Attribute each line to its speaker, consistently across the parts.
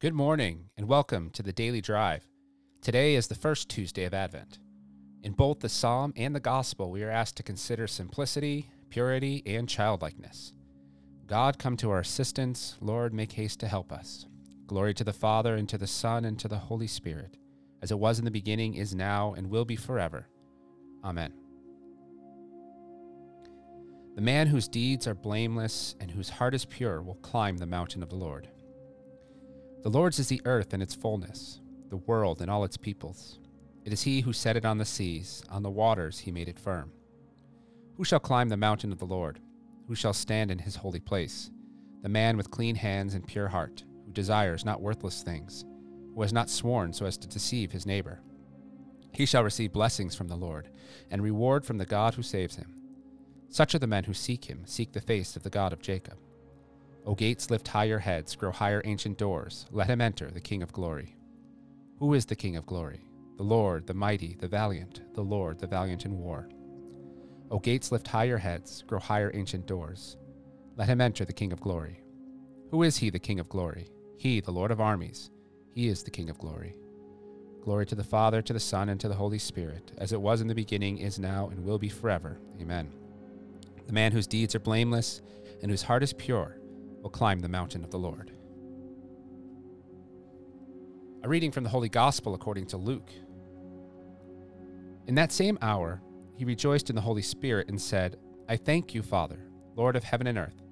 Speaker 1: Good morning and welcome to the Daily Drive. Today is the first Tuesday of Advent. In both the Psalm and the Gospel, we are asked to consider simplicity, purity, and childlikeness. God, come to our assistance. Lord, make haste to help us. Glory to the Father, and to the Son, and to the Holy Spirit, as it was in the beginning, is now, and will be forever. Amen. The man whose deeds are blameless and whose heart is pure will climb the mountain of the Lord. The Lord's is the earth and its fullness, the world and all its peoples. It is he who set it on the seas, on the waters he made it firm. Who shall climb the mountain of the Lord? Who shall stand in his holy place? The man with clean hands and pure heart, who desires not worthless things, who has not sworn so as to deceive his neighbor. He shall receive blessings from the Lord, and reward from the God who saves him. Such are the men who seek him, seek the face of the God of Jacob. O gates, lift higher heads, grow higher ancient doors. Let him enter, the King of glory. Who is the King of glory? The Lord, the mighty, the valiant, the Lord, the valiant in war. O gates, lift higher heads, grow higher ancient doors. Let him enter, the King of glory. Who is he, the King of glory? He, the Lord of armies. He is the King of glory. Glory to the Father, to the Son, and to the Holy Spirit, as it was in the beginning, is now, and will be forever. Amen. The man whose deeds are blameless and whose heart is pure will climb the mountain of the Lord. A reading from the Holy Gospel according to Luke. In that same hour, he rejoiced in the Holy Spirit and said, I thank you, Father, Lord of heaven and earth,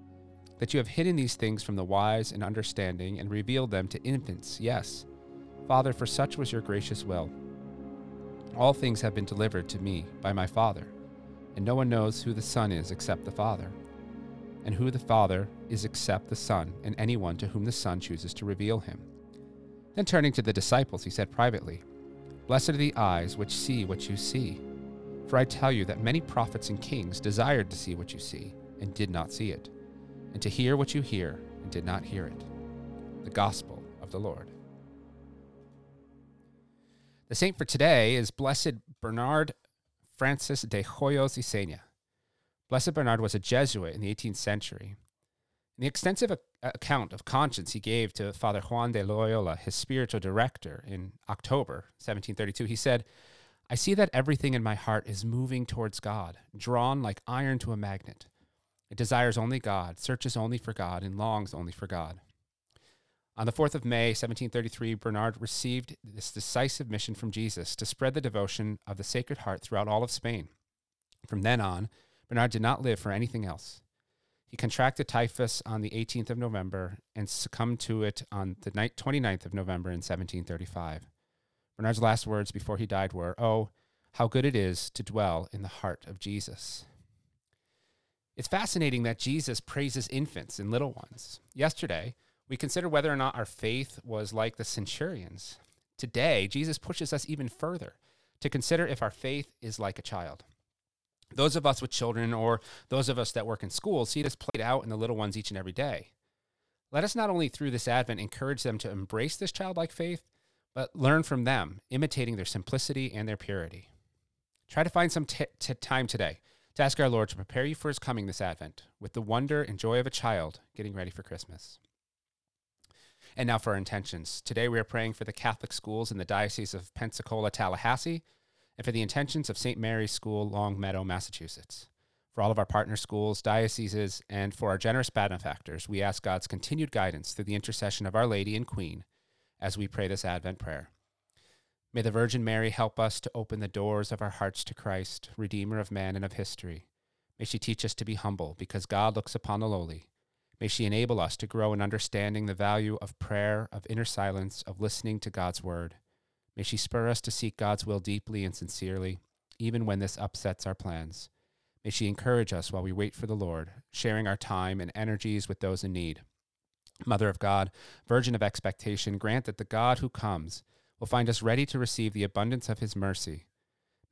Speaker 1: that you have hidden these things from the wise and understanding and revealed them to infants. Yes, Father, for such was your gracious will. All things have been delivered to me by my Father, and no one knows who the Son is except the Father and who the Father is except the Son, and anyone to whom the Son chooses to reveal him. Then turning to the disciples, he said privately, Blessed are the eyes which see what you see. For I tell you that many prophets and kings desired to see what you see, and did not see it, and to hear what you hear, and did not hear it. The Gospel of the Lord. The saint for today is Blessed Bernard Francis de Hoyos y Seña. Blessed Bernard was a Jesuit in the 18th century. In the extensive account of conscience he gave to Father Juan de Loyola, his spiritual director, in October 1732, he said, I see that everything in my heart is moving towards God, drawn like iron to a magnet. It desires only God, searches only for God, and longs only for God. On the 4th of May, 1733, Bernard received this decisive mission from Jesus to spread the devotion of the Sacred Heart throughout all of Spain. From then on, Bernard did not live for anything else. He contracted typhus on the 18th of November and succumbed to it on the 29th of November in 1735. Bernard's last words before he died were, Oh, how good it is to dwell in the heart of Jesus. It's fascinating that Jesus praises infants and little ones. Yesterday, we considered whether or not our faith was like the centurions. Today, Jesus pushes us even further to consider if our faith is like a child. Those of us with children or those of us that work in schools see this played out in the little ones each and every day. Let us not only through this Advent encourage them to embrace this childlike faith, but learn from them, imitating their simplicity and their purity. Try to find some t- t- time today to ask our Lord to prepare you for his coming this Advent with the wonder and joy of a child getting ready for Christmas. And now for our intentions. Today we are praying for the Catholic schools in the Diocese of Pensacola, Tallahassee and for the intentions of St. Mary's School, Longmeadow, Massachusetts. For all of our partner schools, dioceses, and for our generous benefactors, we ask God's continued guidance through the intercession of Our Lady and Queen as we pray this Advent prayer. May the Virgin Mary help us to open the doors of our hearts to Christ, Redeemer of man and of history. May she teach us to be humble because God looks upon the lowly. May she enable us to grow in understanding the value of prayer, of inner silence, of listening to God's word. May she spur us to seek God's will deeply and sincerely, even when this upsets our plans. May she encourage us while we wait for the Lord, sharing our time and energies with those in need. Mother of God, Virgin of expectation, grant that the God who comes will find us ready to receive the abundance of his mercy.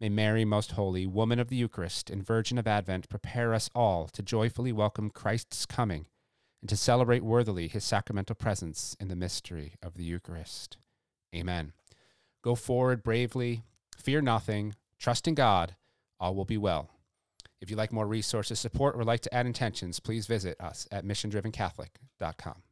Speaker 1: May Mary, most holy, woman of the Eucharist and Virgin of Advent, prepare us all to joyfully welcome Christ's coming and to celebrate worthily his sacramental presence in the mystery of the Eucharist. Amen. Go forward bravely, fear nothing, trust in God, all will be well. If you'd like more resources, support, or like to add intentions, please visit us at missiondrivencatholic.com.